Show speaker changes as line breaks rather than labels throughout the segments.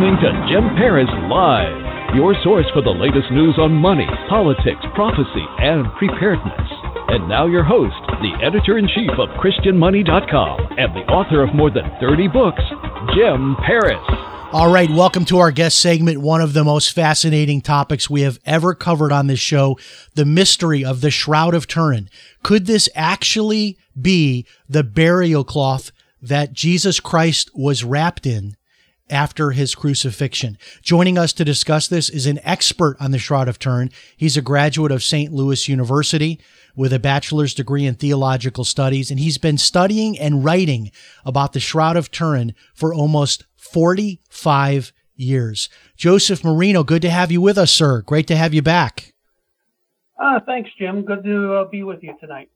Listening to Jim Paris Live, your source for the latest news on money, politics, prophecy, and preparedness. And now, your host, the editor in chief of ChristianMoney.com and the author of more than 30 books, Jim Paris.
All right, welcome to our guest segment. One of the most fascinating topics we have ever covered on this show the mystery of the Shroud of Turin. Could this actually be the burial cloth that Jesus Christ was wrapped in? After his crucifixion. Joining us to discuss this is an expert on the Shroud of Turin. He's a graduate of St. Louis University with a bachelor's degree in theological studies, and he's been studying and writing about the Shroud of Turin for almost 45 years. Joseph Marino, good to have you with us, sir. Great to have you back.
Uh, thanks, Jim. Good to uh, be with you tonight.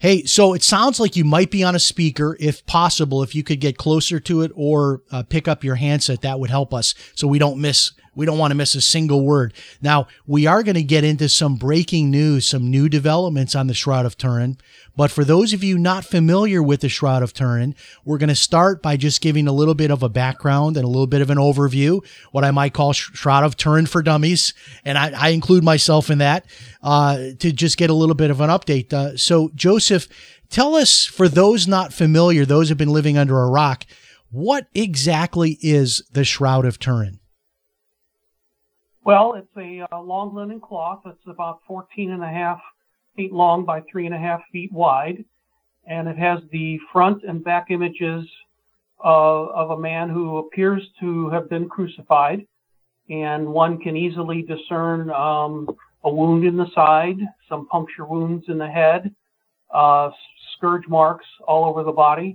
Hey, so it sounds like you might be on a speaker. If possible, if you could get closer to it or uh, pick up your handset, that would help us so we don't miss we don't want to miss a single word. Now, we are going to get into some breaking news, some new developments on the Shroud of Turin. But for those of you not familiar with the Shroud of Turin, we're going to start by just giving a little bit of a background and a little bit of an overview, what I might call Shroud of Turin for dummies. And I, I include myself in that uh, to just get a little bit of an update. Uh, so, Joseph, tell us, for those not familiar, those who have been living under a rock, what exactly is the Shroud of Turin?
Well, it's a uh, long linen cloth. It's about 14 and a half feet long by three and a half feet wide. And it has the front and back images uh, of a man who appears to have been crucified. And one can easily discern um, a wound in the side, some puncture wounds in the head, uh, scourge marks all over the body.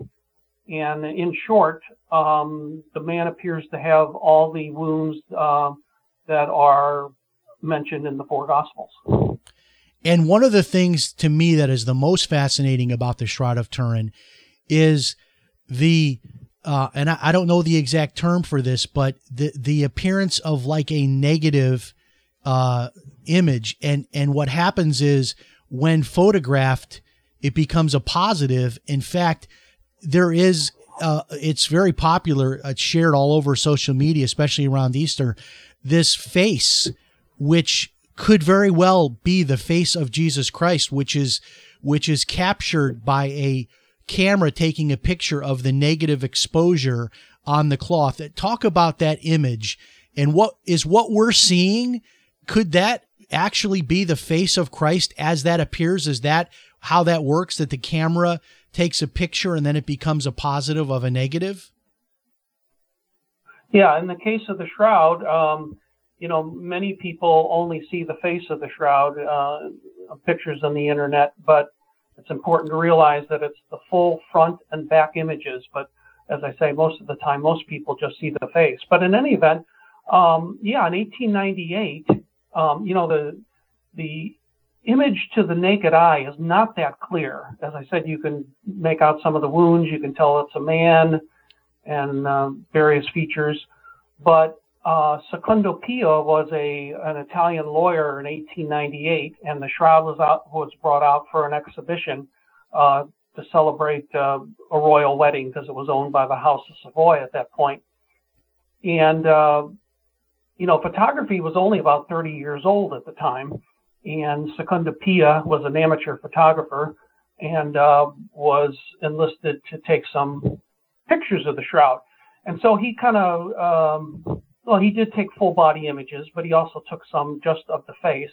And in short, um, the man appears to have all the wounds uh, that are mentioned in the four Gospels.
And one of the things to me that is the most fascinating about the Shroud of Turin is the uh, and I, I, don't know the exact term for this, but the the appearance of like a negative uh, image, and and what happens is when photographed, it becomes a positive. In fact, there is uh, it's very popular. It's shared all over social media, especially around Easter. This face, which could very well be the face of Jesus Christ, which is which is captured by a camera taking a picture of the negative exposure on the cloth. Talk about that image and what is what we're seeing. Could that actually be the face of Christ as that appears? Is that how that works? That the camera takes a picture and then it becomes a positive of a negative?
Yeah, in the case of the shroud, um, you know, many people only see the face of the shroud, uh, pictures on the internet, but it's important to realize that it's the full front and back images. But as I say, most of the time, most people just see the face. But in any event, um, yeah, in 1898, um, you know, the the image to the naked eye is not that clear. As I said, you can make out some of the wounds, you can tell it's a man, and uh, various features. But uh, Secondo Pia was a an Italian lawyer in 1898, and the shroud was out was brought out for an exhibition uh, to celebrate uh, a royal wedding because it was owned by the House of Savoy at that point. And uh, you know, photography was only about 30 years old at the time, and Secondo Pia was an amateur photographer and uh, was enlisted to take some pictures of the shroud. And so he kind of um, well, he did take full body images, but he also took some just of the face.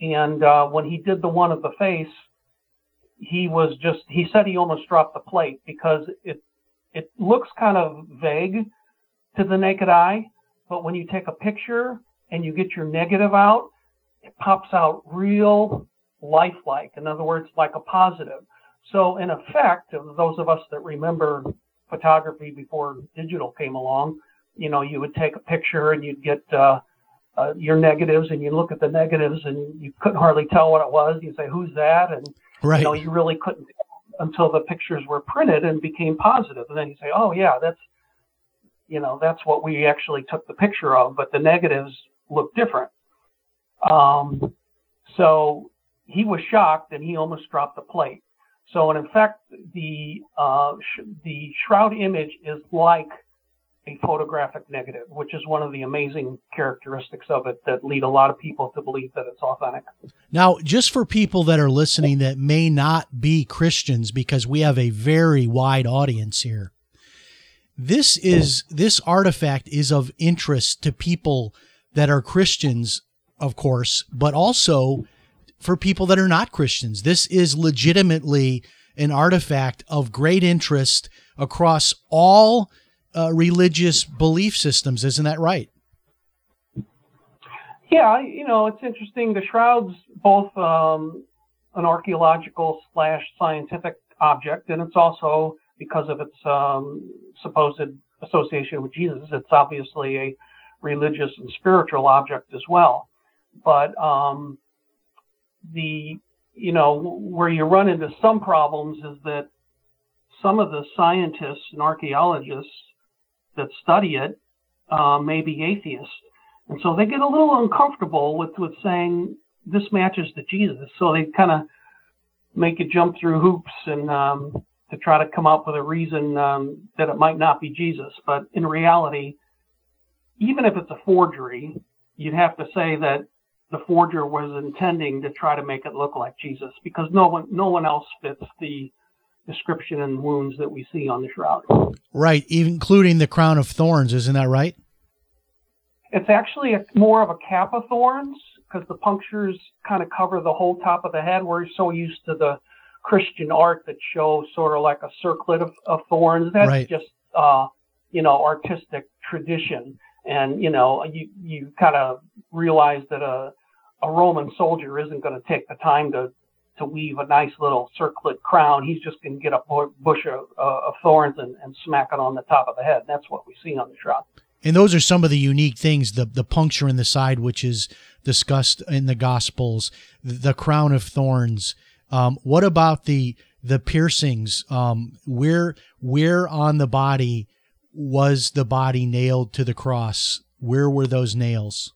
And uh, when he did the one of the face, he was just he said he almost dropped the plate because it it looks kind of vague to the naked eye, but when you take a picture and you get your negative out, it pops out real lifelike. In other words, like a positive. So, in effect, those of us that remember photography before digital came along, you know, you would take a picture and you'd get uh, uh, your negatives and you look at the negatives and you couldn't hardly tell what it was. You say, "Who's that?" And
Right.
you know, you really couldn't until the pictures were printed and became positive. And then you say, "Oh yeah, that's you know, that's what we actually took the picture of." But the negatives look different. Um, so he was shocked and he almost dropped the plate. So in effect, the uh, sh- the shroud image is like a photographic negative, which is one of the amazing characteristics of it that lead a lot of people to believe that it's authentic.
Now, just for people that are listening that may not be Christians, because we have a very wide audience here, this is this artifact is of interest to people that are Christians, of course, but also for people that are not Christians. This is legitimately an artifact of great interest across all uh, religious belief systems. Isn't that right?
Yeah, you know, it's interesting. The shroud's both um, an archaeological slash scientific object, and it's also because of its um, supposed association with Jesus. It's obviously a religious and spiritual object as well. But um, the you know where you run into some problems is that some of the scientists and archaeologists that study it uh, may be atheists, and so they get a little uncomfortable with with saying this matches to Jesus. So they kind of make you jump through hoops and um, to try to come up with a reason um, that it might not be Jesus. But in reality, even if it's a forgery, you'd have to say that the forger was intending to try to make it look like Jesus because no one no one else fits the description and wounds that we see on the shroud.
Right, including the crown of thorns. Isn't that right?
It's actually a, more of a cap of thorns because the punctures kind of cover the whole top of the head. We're so used to the Christian art that shows sort of like a circlet of, of thorns. That's
Right.
just uh, you know artistic tradition, and you know you you kind of realize that a a Roman soldier isn't going to take the time to to weave a nice little circlet crown. He's just going to get a bu- bush of, uh, of thorns and, and smack it on the top of the head. That's what we see on the shroud.
And those are some of the unique things the the puncture in the side, which is discussed in the Gospels, the crown of thorns. Um, what about the the piercings? Um, where where on the body was the body nailed to the cross? Where were those nails?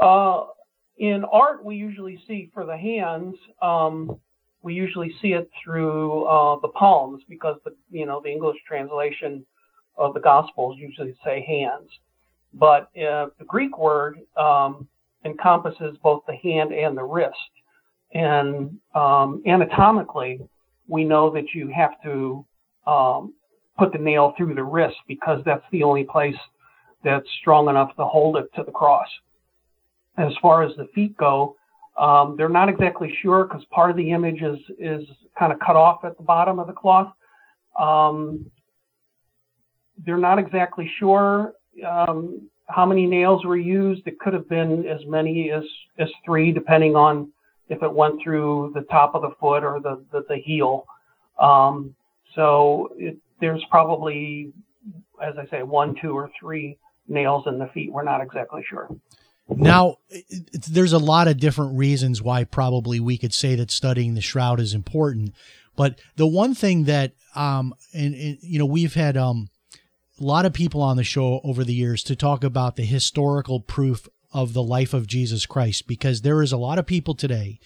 Uh, in art, we usually see for the hands, um, we usually see it through uh, the palms because the you know the English translation of the Gospels usually say hands, but uh, the Greek word um, encompasses both the hand and the wrist, and um, anatomically, we know that you have to um, put the nail through the wrist because that's the only place that's strong enough to hold it to the cross as far as the feet go, um, they're not exactly sure because part of the image is is kind of cut off at the bottom of the cloth. Um, they're not exactly sure um, how many nails were used. It could have been as many as as three, depending on if it went through the top of the foot or the the, the heel. Um, so it, there's probably, as I say, one, two, or three nails in the feet. We're not exactly sure.
Now, there's a lot of different reasons why probably we could say that studying the shroud is important. But the one thing that, um, and, and you know, we've had um, a lot of people on the show over the years to talk about the historical proof of the life of Jesus Christ, because there is a lot of people today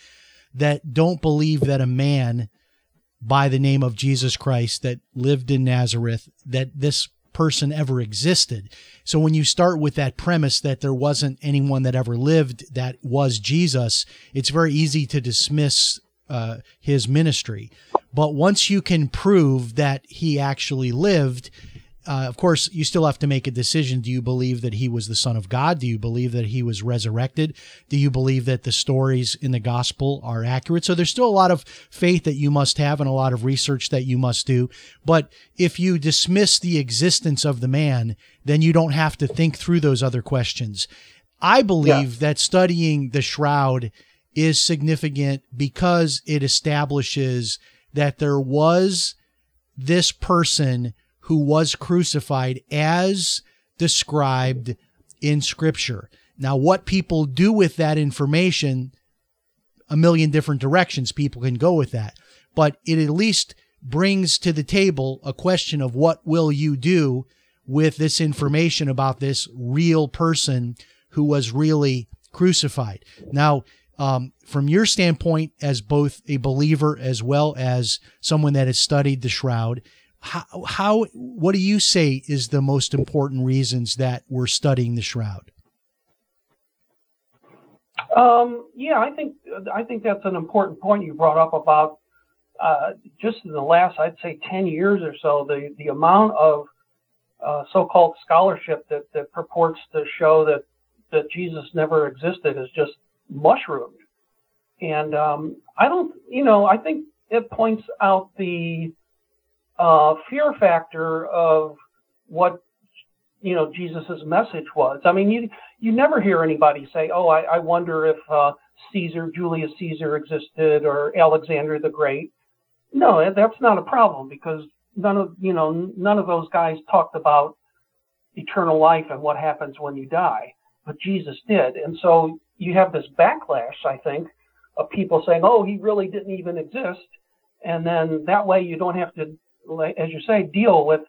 that don't believe that a man by the name of Jesus Christ that lived in Nazareth, that this person ever existed. So when you start with that premise that there wasn't anyone that ever lived that was Jesus, it's very easy to dismiss uh, his ministry. But once you can prove that he actually lived, uh, of course, you still have to make a decision. Do you believe that he was the Son of God? Do you believe that he was resurrected? Do you believe that the stories in the gospel are accurate? So there's still a lot of faith that you must have and a lot of research that you must do. But if you dismiss the existence of the man, then you don't have to think through those other questions. I believe that studying the shroud is significant because it establishes that there was this person who was crucified as described in scripture. Now, what people do with that information, a million different directions people can go with that, but it at least brings to the table a question of what will you do with this information about this real person who was really crucified. Now, um, from your standpoint, as both a believer as well as someone that has studied the shroud, how, how what do you say is the most important reasons that we're studying the shroud?
Um, yeah, I think I think that's an important point you brought up about uh, just in the last, I'd say, ten years or so, the the amount of uh, so-called scholarship that, that purports to show that that Jesus never existed is just mushroomed. And um, I don't, you know, I think it points out the uh, fear factor of what you know Jesus's message was. I mean, you you never hear anybody say, "Oh, I, I wonder if uh, Caesar, Julius Caesar, existed or Alexander the Great." No, that's not a problem because none of you know none of those guys talked about eternal life and what happens when you die, but Jesus did, and so you have this backlash, I think, of people saying, "Oh, he really didn't even exist," and then that way you don't have to, as you say, deal with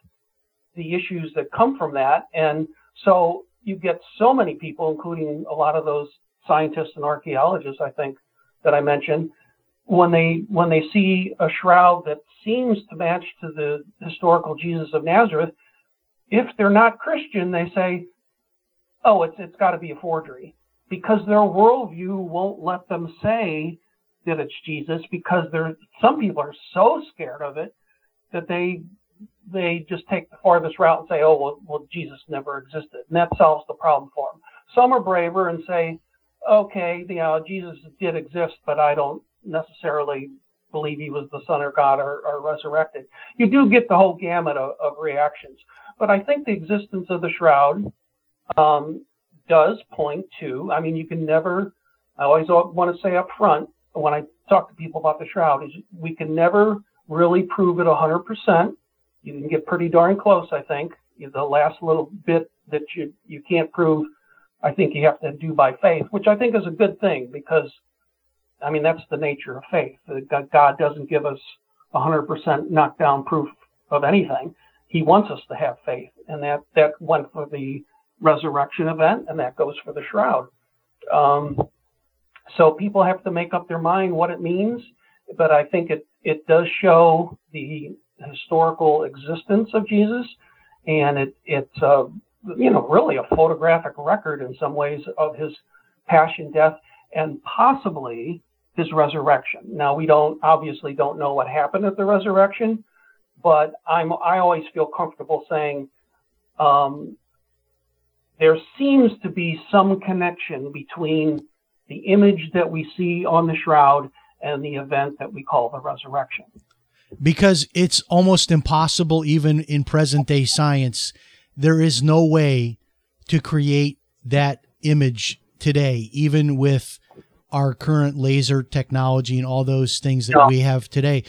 the issues that come from that, and so you get so many people, including a lot of those scientists and archaeologists, I think, that I mentioned, when they when they see a shroud that seems to match to the historical Jesus of Nazareth, if they're not Christian, they say, "Oh, it's it's got to be a forgery," because their worldview won't let them say that it's Jesus because there some people are so scared of it that they they just take the farthest route and say, "Oh, well, well Jesus never existed," and that solves the problem for them. Some are braver and say, "Okay, you know, Jesus did exist, but I don't necessarily believe he was the Son of God or, or resurrected." You do get the whole gamut of, of, reactions, but I think the existence of the shroud um, does point to. I mean, you can never. I always want to say up front when I talk to people about the shroud is we can never really prove it 100% you can get pretty darn close, I think. The last little bit that you you can't prove, I think you have to do by faith, which I think is a good thing because, I mean, that's the nature of faith. God doesn't give us 100% knockdown proof of anything. He wants us to have faith, and that that went for the resurrection event, and that goes for the shroud. Um, so people have to make up their mind what it means, but I think it it does show the historical existence of Jesus, and it it's uh, you know really a photographic record in some ways of his passion, death, and possibly his resurrection. Now we don't obviously don't know what happened at the resurrection, but I'm I always feel comfortable saying um, there seems to be some connection between the image that we see on the shroud and the event that we call the resurrection
because it's almost impossible, even in present day science. There is no way to create that image today, even with our current laser technology and all those things that we have today.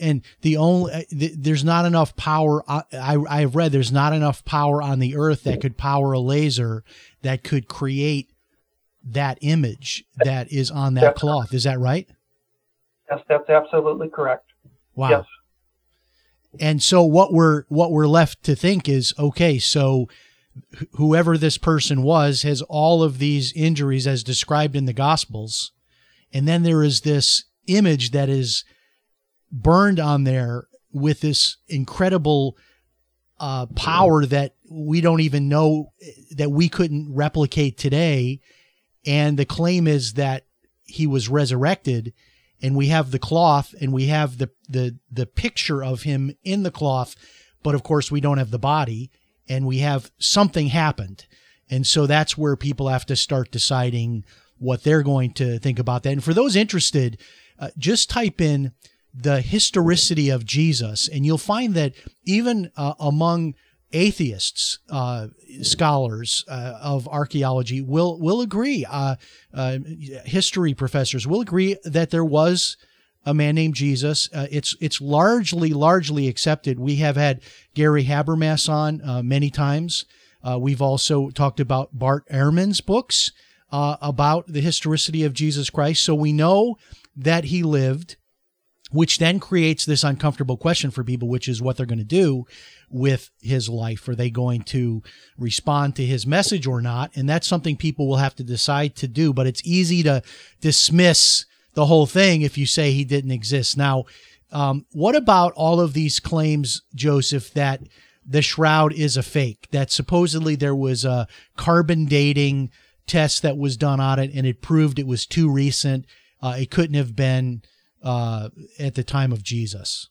And the only uh, there's not enough power. Uh, I I've read there's not enough power on the earth that could power a laser that could create that image that is on that cloth. Is that right?
Yes, that's absolutely correct.
Wow. Yes. And so what we're what we're left to think is okay, so whoever this person was has all of these injuries as described in the gospels. And then there is this image that is burned on there with this incredible uh, power that we don't even know that we couldn't replicate today. And the claim is that he was resurrected and we have the cloth and we have the the the picture of him in the cloth but of course we don't have the body and we have something happened. And so that's where people have to start deciding what they're going to think about that. And for those interested uh, just type in the historicity of jesus and you'll find that even uh, among atheists, uh, scholars uh, of archaeology will will agree. Uh, uh, history professors will agree that there was a man named Jesus. Uh, it's it's largely largely accepted. We have had Gary Habermas on uh, many times. we've also talked about Bart Ehrman's books about the historicity of Jesus Christ. So we know that he lived which then creates this uncomfortable question for people, which is what they're going to do with his life. Are they going to respond to his message or not? And that's something people will have to decide to do. But it's easy to dismiss the whole thing if you say he didn't exist. Now, um, what about all of these claims, Joseph, that the shroud is a fake? That supposedly there was a carbon dating test that was done on it and it proved it was too recent. Uh, it couldn't have been uh, at the time of Jesus?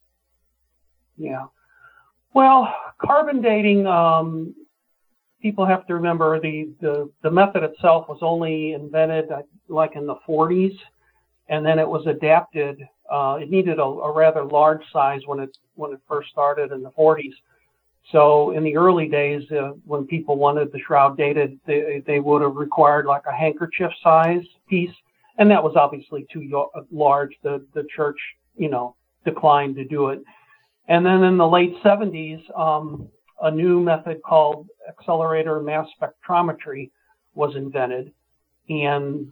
Yeah. Well, carbon dating, um, people have to remember the, the, the method itself was only invented uh, like in the 40s, and then it was adapted. Uh, it needed a, a, rather large size when it when it first started in the 40s. So in the early days, uh, when people wanted the shroud dated, they, they would have required like a handkerchief size piece and that was obviously too large. The the church, you know, declined to do it. And then in the late 70s, um, a new method called accelerator mass spectrometry was invented, and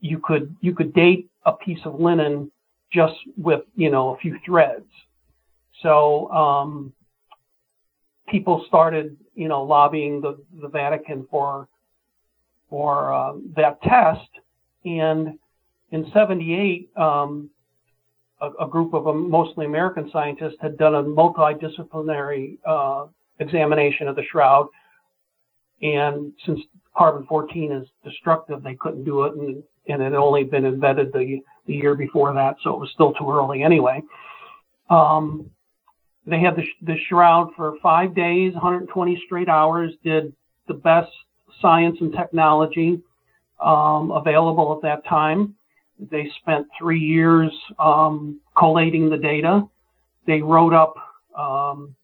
you could you could date a piece of linen just with you know a few threads. So um, people started you know lobbying the, the Vatican for for uh, that test and in 78, um, a, a, group of um, mostly American scientists had done a multidisciplinary uh, examination of the shroud. And since carbon 14 is destructive, they couldn't do it. And, and it had only been invented the, the year before that, so it was still too early anyway. Um, they had the, the shroud for five days, 120 straight hours, did the best science and technology um, available at that time. They spent three years um, collating the data. They wrote up um,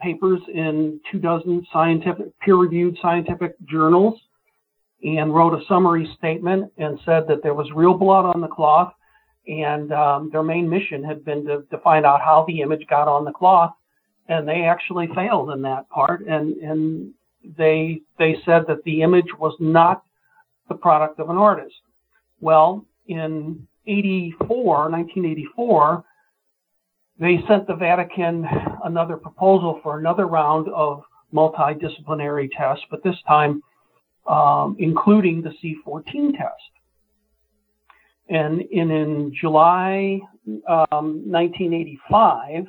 papers in two dozen scientific, peer-reviewed scientific journals, and wrote a summary statement and said that there was real blood on the cloth, and um, their main mission had been to, to find out how the image got on the cloth, and they actually failed in that part, and and they they said that the image was not the product of an artist. Well, in 84, 1984, they sent the Vatican another proposal for another round of multidisciplinary tests, but this time um, including the C14 test. And in, in July um, 1985,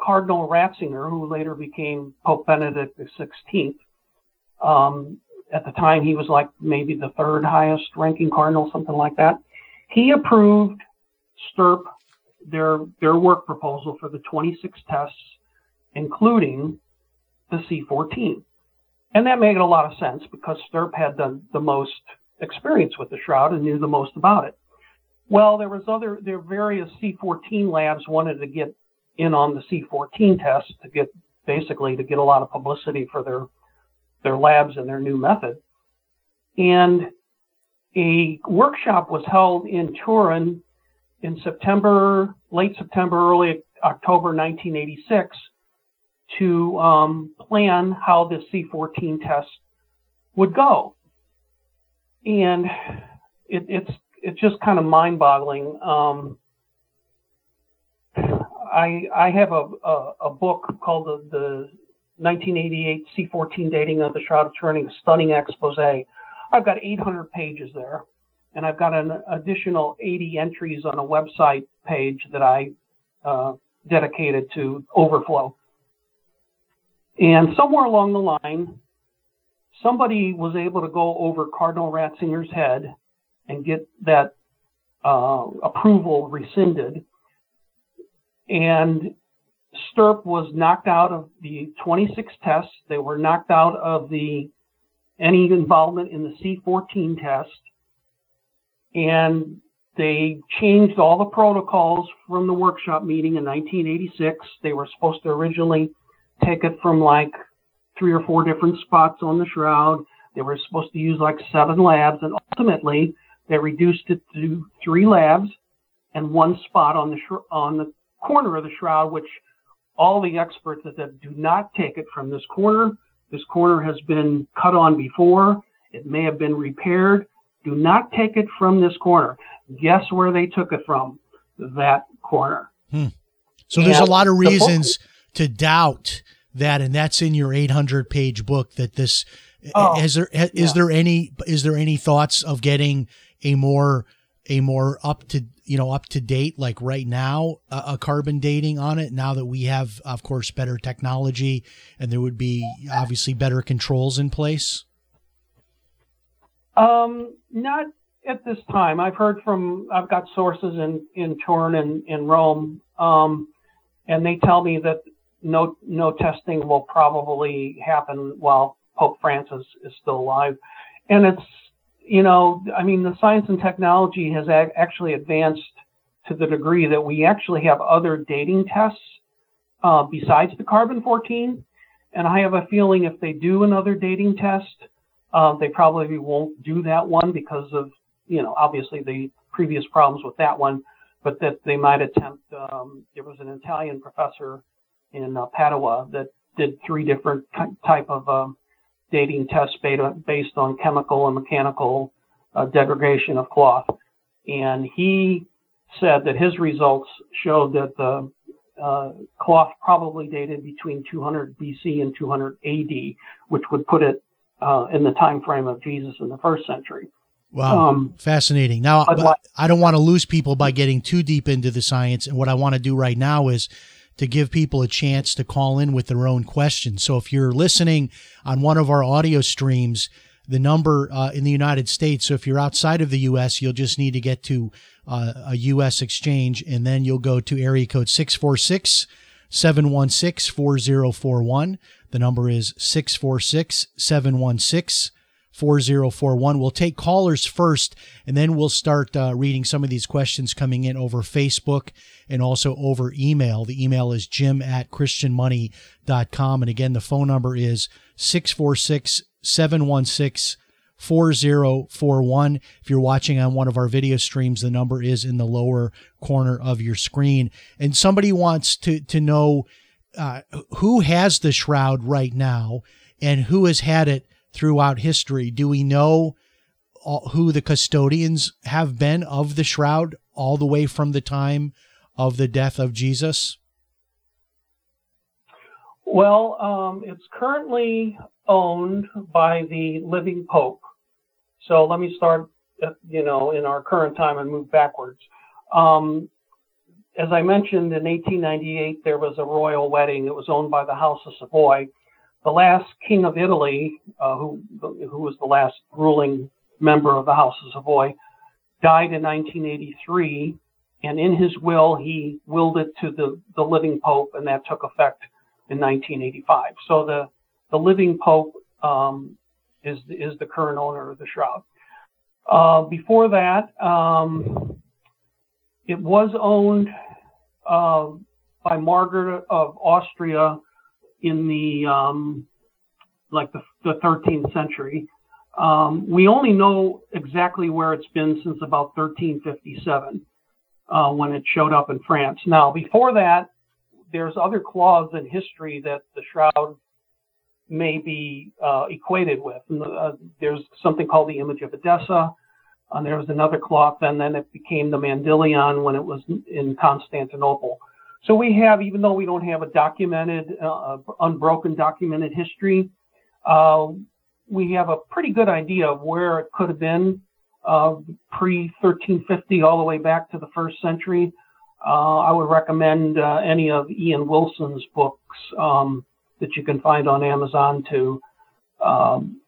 Cardinal Ratzinger, who later became Pope Benedict XVI, um, at the time he was like maybe the third highest ranking cardinal, something like that. He approved STURP their their work proposal for the 26 tests, including the C14, and that made a lot of sense because STURP had the the most experience with the shroud and knew the most about it. Well, there was other there various C14 labs wanted to get in on the C14 test to get basically to get a lot of publicity for their their labs and their new method. And a workshop was held in Turin in September, late September, early October 1986 to um, plan how the C14 test would go. And it, it's it's just kind of mind-boggling. Um, I I have a, a, a book called the, the 1988 C14 dating of the Shroud of Turin, a stunning expose. I've got 800 pages there, and I've got an additional 80 entries on a website page that I uh, dedicated to overflow. And somewhere along the line, somebody was able to go over Cardinal Ratzinger's head and get that uh, approval rescinded. And STURP was knocked out of the 26 tests. They were knocked out of the any involvement in the C14 test, and they changed all the protocols from the workshop meeting in 1986. They were supposed to originally take it from like three or four different spots on the shroud. They were supposed to use like seven labs, and ultimately they reduced it to three labs and one spot on the sh- on the corner of the shroud, which all the experts that said do not take it from this corner. This corner has been cut on before. It may have been repaired. Do not take it from this corner. Guess where they took it from? That corner. Hmm.
So there's a lot of reasons to doubt that, and that's in your 800 page book. That this
Oh,
is there is
yeah.
there any is there any thoughts of getting a more a more up to you know up to date like right now a, carbon dating on it now that we have of course better technology and there would be obviously better controls in place.
Um, not at this time. I've heard from, I've got sources in, in Turin and in Rome, um, and they tell me that no, no testing will probably happen while Pope Francis is still alive. And it's, you know, I mean, the science and technology has ac actually advanced to the degree that we actually have other dating tests uh, besides the carbon 14. And I have a feeling if they do another dating test, uh, they probably won't do that one because of, you know, obviously the previous problems with that one, but that they might attempt. Um, there was an Italian professor in uh, Padua that did three different type of um, dating tests beta, based on chemical and mechanical uh, degradation of cloth, and he said that his results showed that the uh, cloth probably dated between 200 BC and 200 AD, which would put it uh, in the time frame of Jesus in the first century.
Wow.
Um,
Fascinating. Now,
like-
I don't want to lose people by getting too deep into the science. And what I want to do right now is to give people a chance to call in with their own questions. So if you're listening on one of our audio streams, the number uh, in the United States, so if you're outside of the U.S., you'll just need to get to uh, a U.S. exchange and then you'll go to area code 646 716 4041. The number is 646 716 4041. We'll take callers first, and then we'll start uh, reading some of these questions coming in over Facebook and also over email. The email is jim at christianmoney.com. And again, the phone number is 646 716 4041. If you're watching on one of our video streams, the number is in the lower corner of your screen. And somebody wants to, to know uh, who has the shroud right now and who has had it throughout history. Do we know who the custodians have been of the shroud all the way from the time of the death of Jesus?
Well, um, it's currently owned by the living pope. So let me start, you know, in our current time and move backwards. Um, as I mentioned, in 1898 there was a royal wedding. It was owned by the House of Savoy. The last king of Italy, uh, who who was the last ruling member of the House of Savoy, died in 1983, and in his will he willed it to the the living pope, and that took effect in 1985. So the the living pope um, is is the current owner of the shroud. Uh, before that, um, it was owned uh, by Margaret of Austria in the um, like the, the 13th century. Um, we only know exactly where it's been since about 1357 uh, when it showed up in France. Now, before that, there's other claws in history that the shroud may be uh, equated with. And, uh, there's something called the image of Edessa. Uh, there was another cloth, and then it became the Mandylion when it was in Constantinople. So we have, even though we don't have a documented, uh, unbroken documented history, uh, we have a pretty good idea of where it could have been uh, pre 1350 all the way back to the first century. Uh, I would recommend uh, any of Ian Wilson's books um, that you can find on Amazon to um,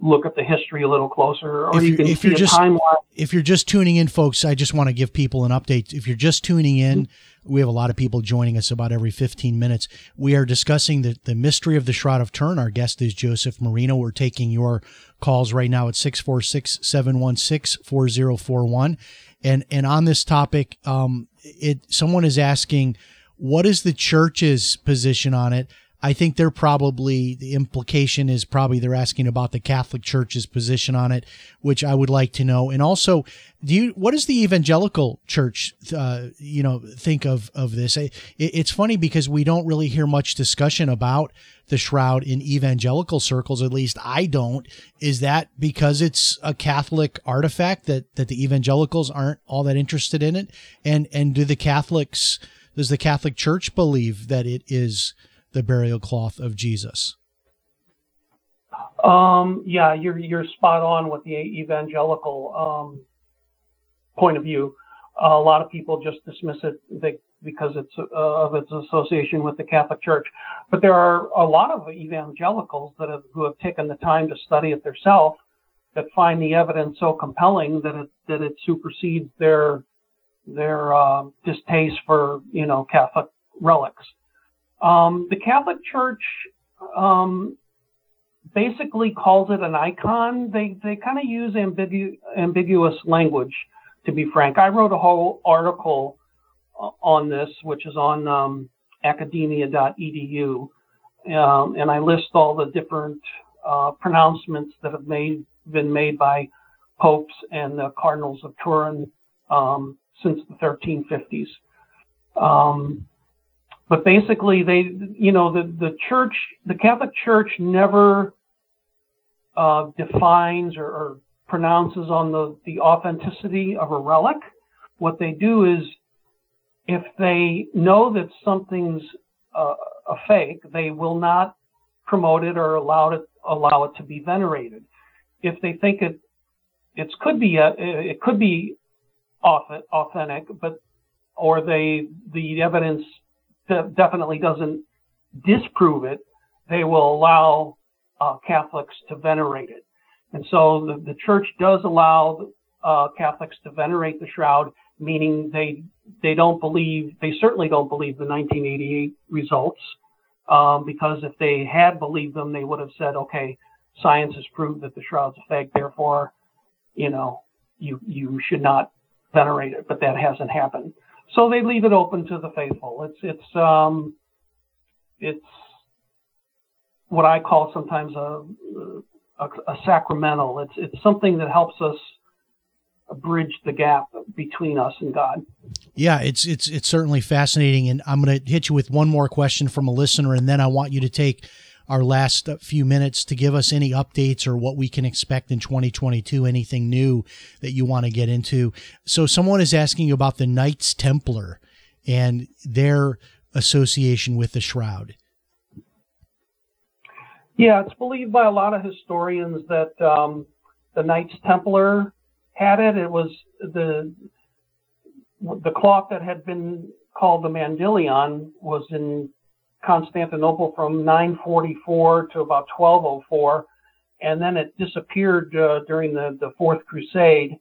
look at the history a little closer, or
If
you can
if
see
you're
a
just-
timeline.
if you're just tuning in, folks, I just want to give people an update. If you're just tuning in, we have a lot of people joining us about every 15 minutes. We are discussing the, the mystery of the Shroud of Turin. Our guest is Joseph Marino. We're taking your calls right now at 646 716 4041. And, and on this topic, um, it, someone is asking, what is the church's position on it? I think they're probably the implication is probably they're asking about the Catholic Church's position on it, which I would like to know. And also, do you what does the evangelical church, uh, you know, think of of this? It, it's funny because we don't really hear much discussion about the shroud in evangelical circles. At least I don't. Is that because it's a Catholic artifact that that the evangelicals aren't all that interested in it? And and do the Catholics does the Catholic Church believe that it is the burial cloth of Jesus?
Um, yeah, you're you're spot on with the evangelical um, point of view. A lot of people just dismiss it because it's uh, of its association with the Catholic Church, but there are a lot of evangelicals that have who have taken the time to study it themselves that find the evidence so compelling that it that it supersedes their their uh, distaste for you know Catholic relics. Um, the Catholic Church um, basically calls it an icon. They they kind of use ambigu- ambiguous language, to be frank. I wrote a whole article uh, on this, which is on um, academia.edu, um, and I list all the different uh, pronouncements that have made been made by popes and the cardinals of Turin um, since the 1350s. But basically they you know the the church the catholic church never uh, defines or, or, pronounces on the the authenticity of a relic. What they do is if they know that something's uh, a fake they will not promote it or allow it allow it to be venerated. If they think it it could be a, it could be authentic but or they the evidence definitely doesn't disprove it, they will allow uh, Catholics to venerate it. And so the, the church does allow uh, Catholics to venerate the shroud, meaning they they don't believe they certainly don't believe the 1988 results, um, because if they had believed them, they would have said, okay, science has proved that the shroud's a fake, therefore, you know, you you should not venerate it. But that hasn't happened. So they leave it open to the faithful. It's it's um, it's what I call sometimes a, a, a sacramental. It's it's something that helps us bridge the gap between us and God.
Yeah, it's it's it's certainly fascinating, and I'm going to hit you with one more question from a listener, and then I want you to take our last few minutes to give us any updates or what we can expect in 2022, anything new that you want to get into. So, someone is asking about the Knights Templar and their association with the Shroud.
Yeah, it's believed by a lot of historians that um, the Knights Templar had it. It was the the cloth that had been called the Mandylion was in Constantinople from 944 to about 1204, and then it disappeared uh, during the, the Fourth Crusade.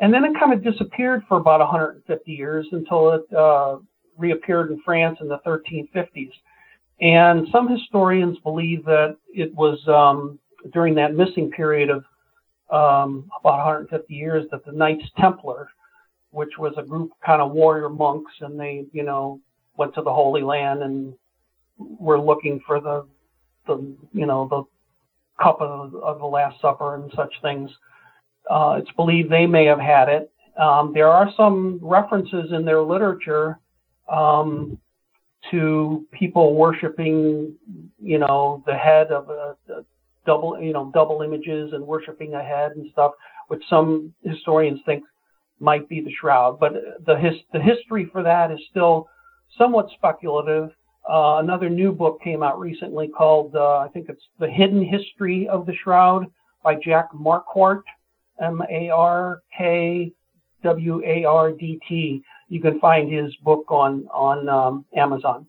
And then it kind of disappeared for about 150 years until it uh, reappeared in France in the 1350s. And some historians believe that it was um, during that missing period of um, about 150 years that the Knights Templar, which was a group of kind of warrior monks, and they, you know, went to the Holy Land and were looking for the, the you know, the cup of, of the Last Supper and such things. Uh, it's believed they may have had it. Um, there are some references in their literature um, to people worshiping, you know, the head of a, a, double, you know, double images and worshiping a head and stuff, which some historians think might be the shroud. But the his, the history for that is still somewhat speculative. Uh, another new book came out recently called, uh, I think it's The Hidden History of the Shroud by Jack Markwardt, M A R K W A R D T. You can find his book on on um, Amazon.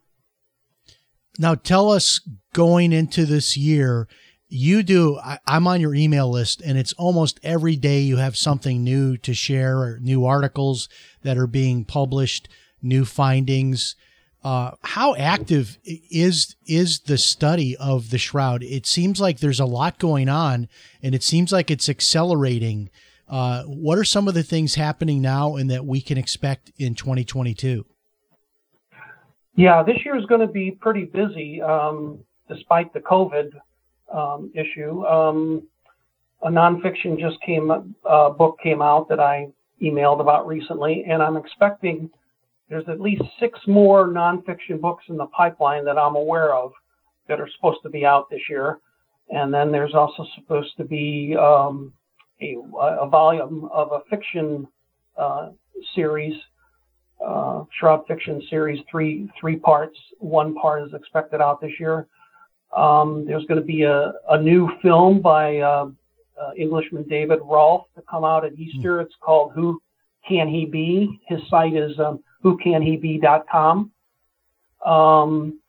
Now, tell us going into this year, you do. I, I'm on your email list, and it's almost every day you have something new to share, or new articles that are being published, new findings. Uh, how active is is the study of the shroud? It seems like there's a lot going on, and it seems like it's accelerating. Uh, what are some of the things happening now, and that we can expect in 2022?
Yeah, this year is going to be pretty busy. Um, despite the COVID um, issue. Um, a nonfiction just came uh, book came out that I emailed about recently, and I'm expecting there's at least six more nonfiction books in the pipeline that I'm aware of that are supposed to be out this year. And then there's also supposed to be um, a, a, volume of a fiction uh, series, uh, Shroud Fiction series, three three parts. One part is expected out this year. Um, there's going to be a, a new film by uh, uh, Englishman David Rolfe to come out at Easter. It's called Who Can He Be? His site is um, whocanhebe.com. Um,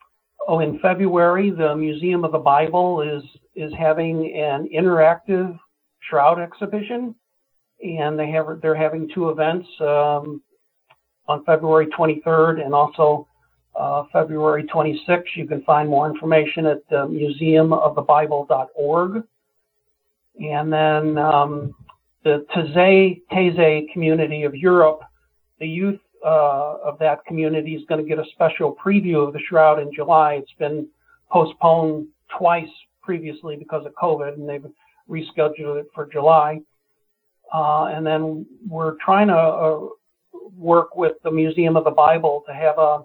oh, in February, the Museum of the Bible is is having an interactive shroud exhibition, and they have they're having two events um, on February 23rd and also uh, February 26th. You can find more information at uh, museumofthebible.org. And then um, the Taizé Taizé community of Europe, the youth uh, of that community is going to get a special preview of the Shroud in July. It's been postponed twice previously because of COVID, and they've rescheduled it for July. Uh, and then we're trying to uh, work with the Museum of the Bible to have a,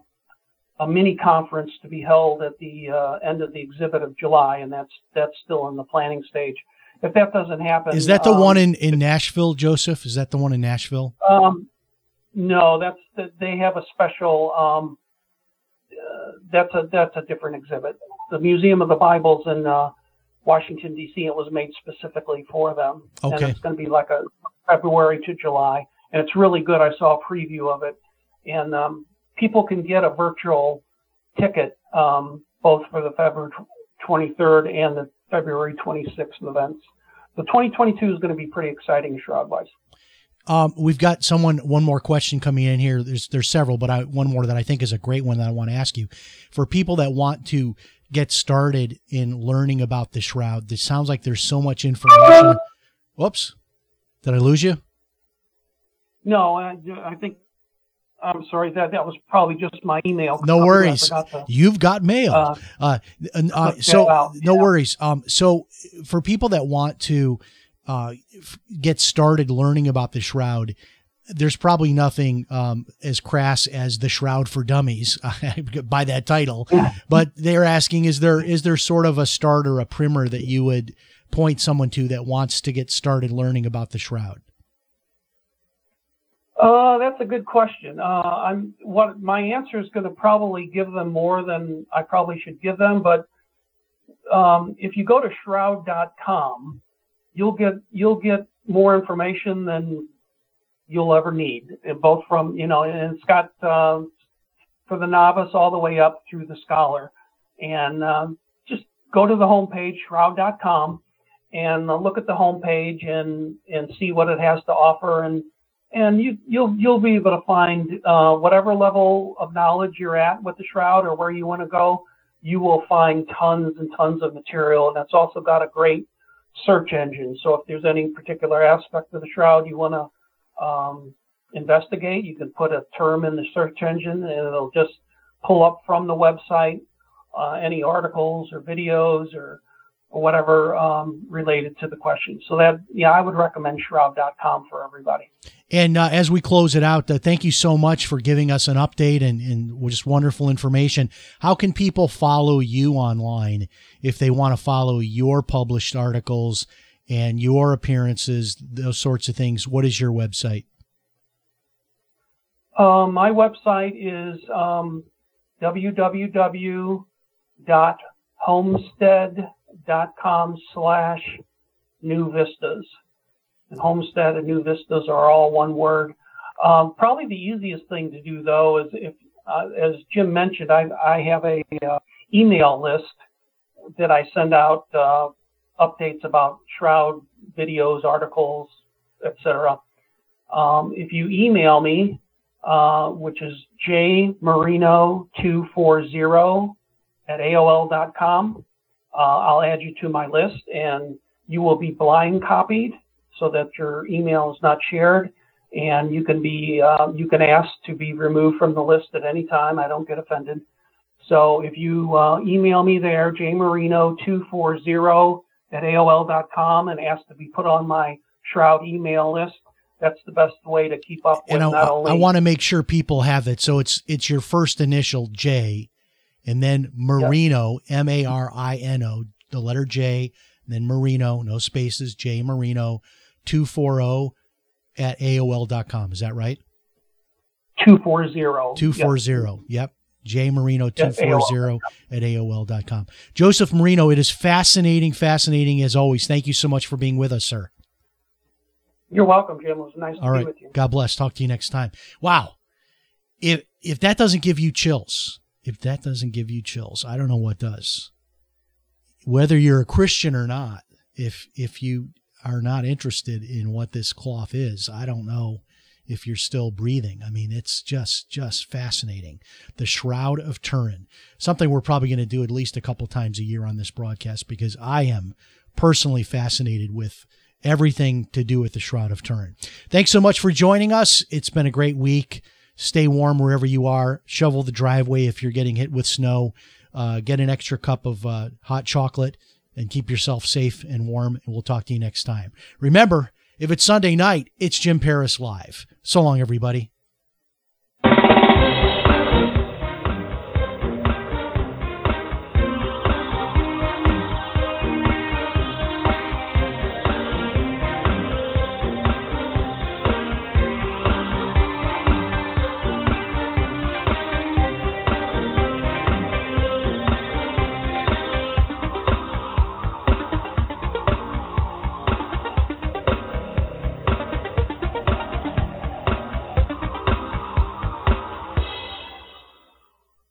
a mini conference to be held at the uh, end of the exhibit of July, and that's that's still in the planning stage. If that doesn't happen,
is that the
um,
one in, in Nashville, Joseph? Is that the one in Nashville?
Um, no, that's that they have a special. Um, uh, that's a that's a different exhibit. The Museum of the Bibles in uh, Washington D.C. It was made specifically for them,
Okay.
and it's going to be like a February to July, and it's really good. I saw a preview of it, and um, people can get a virtual ticket um, both for the February 23rd and the February 26th events. The 2022 is going to be pretty exciting shroud wise.
Um, we've got someone one more question coming in here. There's there's several, but I, one more that I think is a great one that I want to ask you. For people that want to get started in learning about the shroud, this sounds like there's so much information. Whoops, did I lose you?
No, I, I think I'm sorry that that was probably just my email.
No worries.
to-
You've got mail.
Uh,
Uh, uh, so no
yeah.
worries. Um, so for people that want to uh, get started learning about the shroud, there's probably nothing um, as crass as the shroud for dummies by that title. But they're asking, is there is there sort of a starter, a primer that you would point someone to that wants to get started learning about the shroud?
Uh, that's a good question. Uh, I'm what my answer is going to probably give them more than I probably should give them, but um, if you go to shroud.com, you'll get you'll get more information than you'll ever need, both from you know, and it's got um, for the novice all the way up through the scholar, and um, just go to the homepage shroud.com and uh, look at the homepage and and see what it has to offer and and you you'll you'll be able to find uh, whatever level of knowledge you're at with the shroud or where you want to go. You will find tons and tons of material, and that's also got a great search engine. So if there's any particular aspect of the shroud you want to um, investigate, you can put a term in the search engine, and it'll just pull up from the website uh, any articles or videos or or whatever um, related to the question. So that yeah, I would recommend shroud.com for everybody.
And uh, as we close it out, uh, thank you so much for giving us an update and, and just wonderful information. How can people follow you online if they want to follow your published articles and your appearances, those sorts of things? What is your website?
Um, my website is um, www.homestead.com slash new vistas. And Homestead and New Vistas are all one word. Um, probably the easiest thing to do though is if, uh, as Jim mentioned, I, I have a uh, email list that I send out uh, updates about shroud videos, articles, etc. Um, if you email me, uh, which is jmarino240 at AOL.com, uh, I'll add you to my list and you will be blind copied so that your email is not shared and you can be uh, you can ask to be removed from the list at any time. I don't get offended. So if you uh, email me there, jmarino240 at AOL.com, and ask to be put on my Shroud email list, that's the best way to keep up with
And I,
not only.
I want to make sure people have it. So it's it's your first initial J, and then Marino M A R I N O, the letter J, and then Marino, no spaces, J Marino, two four zero at AOL.com. Is that right?
240.
Two four
Yes.
zero. Yep. J Marino two
Yes,
four zero at AOL.com. Joseph Marino, it is fascinating, fascinating as always. Thank you so much for being with us, sir.
You're welcome, Jim. It was nice
All
to
right.
be with you.
God bless. Talk to you next time. Wow. If if that doesn't give you chills, if that doesn't give you chills, I don't know what does. Whether you're a Christian or not, if if you are not interested in what this cloth is, I don't know if you're still breathing. I mean, it's just just fascinating. The Shroud of Turin. Something we're probably going to do at least a couple times a year on this broadcast because I am personally fascinated with everything to do with the Shroud of Turin. Thanks so much for joining us. It's been a great week. Stay warm wherever you are. Shovel the driveway if you're getting hit with snow. Uh, get an extra cup of uh, hot chocolate and keep yourself safe and warm. And we'll talk to you next time. Remember, if it's Sunday night, it's Jim Paris Live. So long, everybody.